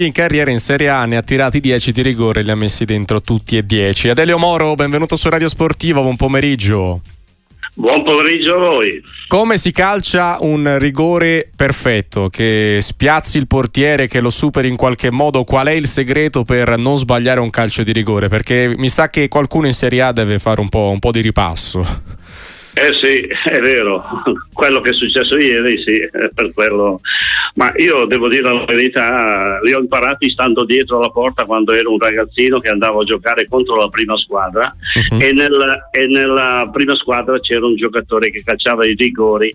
In carriera in Serie A ne ha tirati 10 di rigore, li ha messi dentro tutti e 10. Adelio Moro, benvenuto su Radio Sportivo, buon pomeriggio. Buon pomeriggio a voi. Come si calcia un rigore perfetto, che spiazzi il portiere, che lo superi in qualche modo? Qual è il segreto per non sbagliare un calcio di rigore? Perché mi sa che qualcuno in Serie A deve fare un po', un po di ripasso. Eh sì, è vero, quello che è successo ieri sì, per quello. Ma io devo dire la verità, li ho imparati stando dietro la porta quando ero un ragazzino che andavo a giocare contro la prima squadra uh-huh. e, nel, e, nella prima squadra c'era un giocatore che calciava i rigori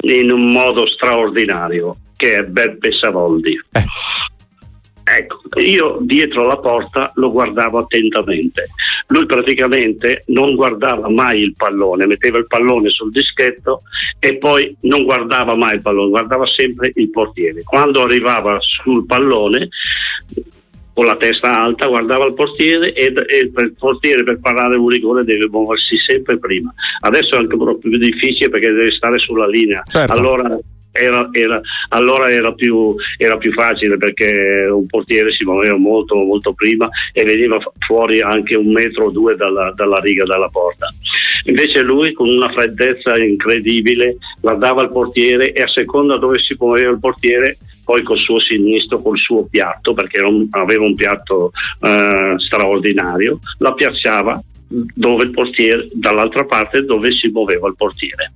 in un modo straordinario, che è Beppe Savoldi. Eh. Ecco, io dietro la porta lo guardavo attentamente. Lui praticamente non guardava mai il pallone, metteva il pallone sul dischetto e poi non guardava mai il pallone, guardava sempre il portiere. Quando arrivava sul pallone con la testa alta, guardava il portiere e, e il portiere per parare un rigore deve muoversi sempre prima. Adesso è anche proprio più difficile perché deve stare sulla linea. Certo. Allora era, era, allora era più, era più, facile perché un portiere si muoveva molto, molto prima e veniva fuori anche un metro o due dalla, dalla riga della porta. Invece lui con una freddezza incredibile guardava il portiere e a seconda dove si muoveva il portiere poi col suo sinistro, col suo piatto, perché aveva un piatto eh, straordinario, la piazzava dove il portiere, dall'altra parte dove si muoveva il portiere.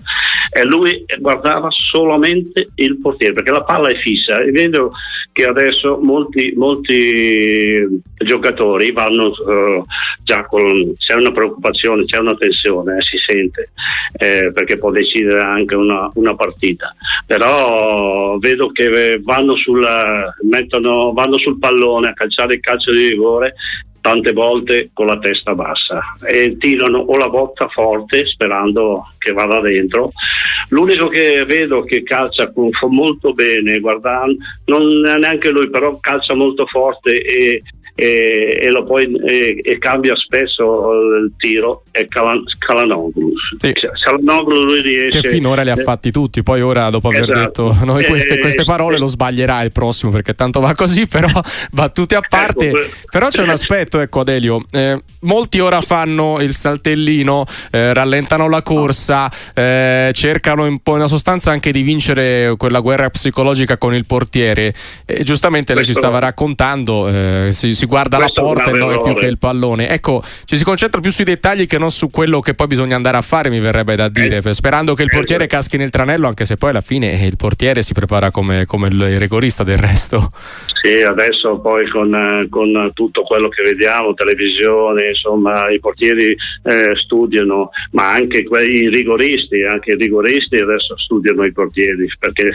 E lui guardava solamente il portiere perché la palla è fissa e vedo che adesso molti, molti giocatori vanno uh, già con c'è una preoccupazione, c'è una tensione, eh, si sente eh, perché può decidere anche una, una, partita. Però vedo che vanno, sulla, mettono, vanno sul pallone a calciare il calcio di rigore tante volte con la testa bassa e tirano o la botta forte sperando che vada dentro. L'unico che vedo che calcia molto bene, guardando, non neanche lui, però calcia molto forte e e, e, lo poi, e, e cambia spesso il tiro è Calan, Calanoglu. Sì. Calanoglu lui riesce che finora li ha fatti tutti poi ora dopo aver esatto. detto noi queste, queste parole lo sbaglierà il prossimo perché tanto va così però battute a ecco, parte ecco, però c'è un aspetto ecco Adelio eh, molti ora fanno il saltellino eh, rallentano la corsa eh, cercano in una sostanza anche di vincere quella guerra psicologica con il portiere e giustamente lei ci stava raccontando eh, si, si guarda Questo la porta e non più che il pallone. Ecco, ci si concentra più sui dettagli che non su quello che poi bisogna andare a fare, mi verrebbe da dire, eh, sperando che il portiere caschi nel tranello, anche se poi alla fine il portiere si prepara come, come il rigorista del resto. Sì, adesso poi con, con, tutto quello che vediamo, televisione, insomma, i portieri eh, studiano, ma anche i rigoristi, anche i rigoristi adesso studiano i portieri, perché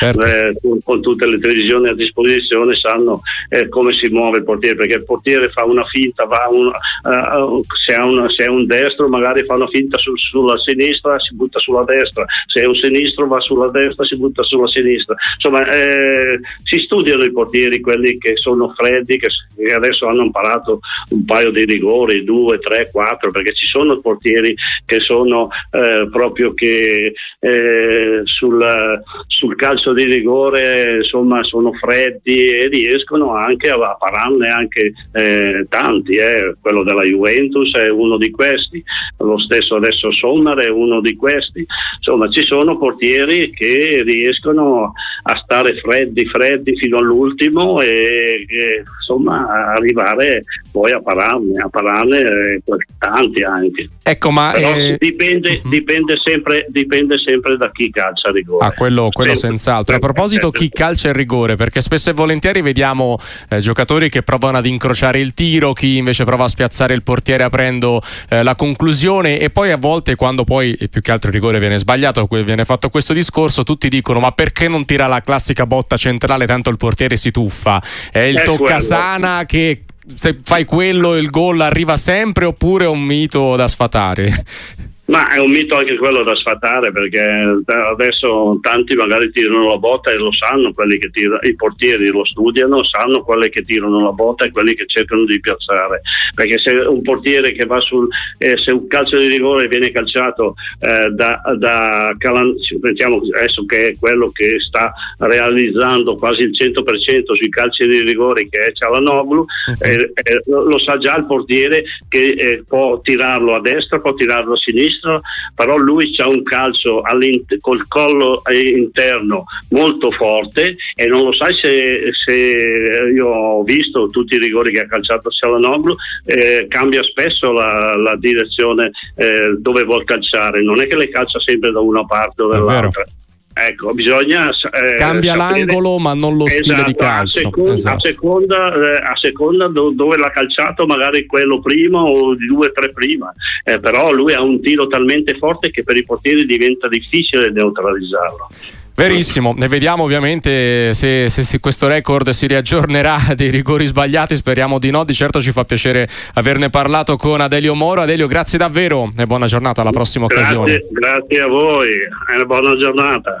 certo. eh, con, tutte le televisioni a disposizione sanno eh, come si muove il portiere, perché il portiere fa una finta, un, uh, se, è un, se, è un, destro magari fa una finta su, sulla sinistra, si butta sulla destra, se è un sinistro va sulla destra, si butta sulla sinistra. Insomma, eh, si studiano i portieri quelli che sono freddi, che, adesso hanno imparato un paio di rigori, due, tre, quattro, perché ci sono portieri che sono eh, proprio che eh, sul, sul, calcio di rigore insomma sono freddi e riescono anche a pararne anche eh, tanti. Eh. Quello della Juventus è uno di questi, lo stesso adesso Sommer è uno di questi. Insomma, ci sono portieri che riescono a stare freddi, freddi fino all'ultimo e, e insomma arrivare poi a pararne, a pararne eh, tanti anche. Ecco, ma eh... dipende, uh-huh. dipende, sempre, dipende, sempre, da chi calcia il rigore. Ah, quello, quello senz'altro. A proposito, chi calcia il rigore, perché spesso e volentieri vediamo eh, giocatori che provano ad incrociare il tiro, chi invece prova a spiazzare il portiere aprendo eh, la conclusione e poi a volte quando poi più che altro il rigore viene sbagliato, viene fatto questo discorso, tutti dicono ma perché non tira la classica botta centrale tanto il portiere si tuffa? È il è toccasana quello. che se fai quello il gol arriva sempre oppure è un mito da sfatare? Ma è un mito anche quello da sfatare perché adesso tanti magari tirano la botta e lo sanno, quelli che tirano, i portieri lo studiano, sanno quelli che tirano la botta e quelli che cercano di piazzare. Perché se un portiere che va sul eh, se un calcio di rigore viene calciato eh, da, da Calan, mettiamo adesso che è quello che sta realizzando quasi il 100% sui calci di rigore che è Cialanoglu, eh, eh lo sa già il portiere che eh, può tirarlo a destra, può tirarlo a sinistra sinistro, però lui ha un calcio col collo interno molto forte e non lo sai se, se io ho visto tutti i rigori che ha calciato Salanoglu, eh, cambia spesso la, la direzione eh, dove vuol calciare, non è che le calcia sempre da una parte o dall'altra. Ecco, bisogna. Eh, Cambia sapere, l'angolo, ma non lo esatto, stile di calcio. A seconda, esatto. a seconda, eh, a seconda do, dove l'ha calciato, magari quello prima o di due o tre prima. Eh, però lui ha un tiro talmente forte che per i portieri diventa difficile neutralizzarlo. Verissimo, ne vediamo ovviamente se, se, se, questo record si riaggiornerà dei rigori sbagliati, speriamo di no, di certo ci fa piacere averne parlato con Adelio Moro. Adelio, grazie davvero e buona giornata, alla prossima grazie, occasione. Grazie a voi e buona giornata.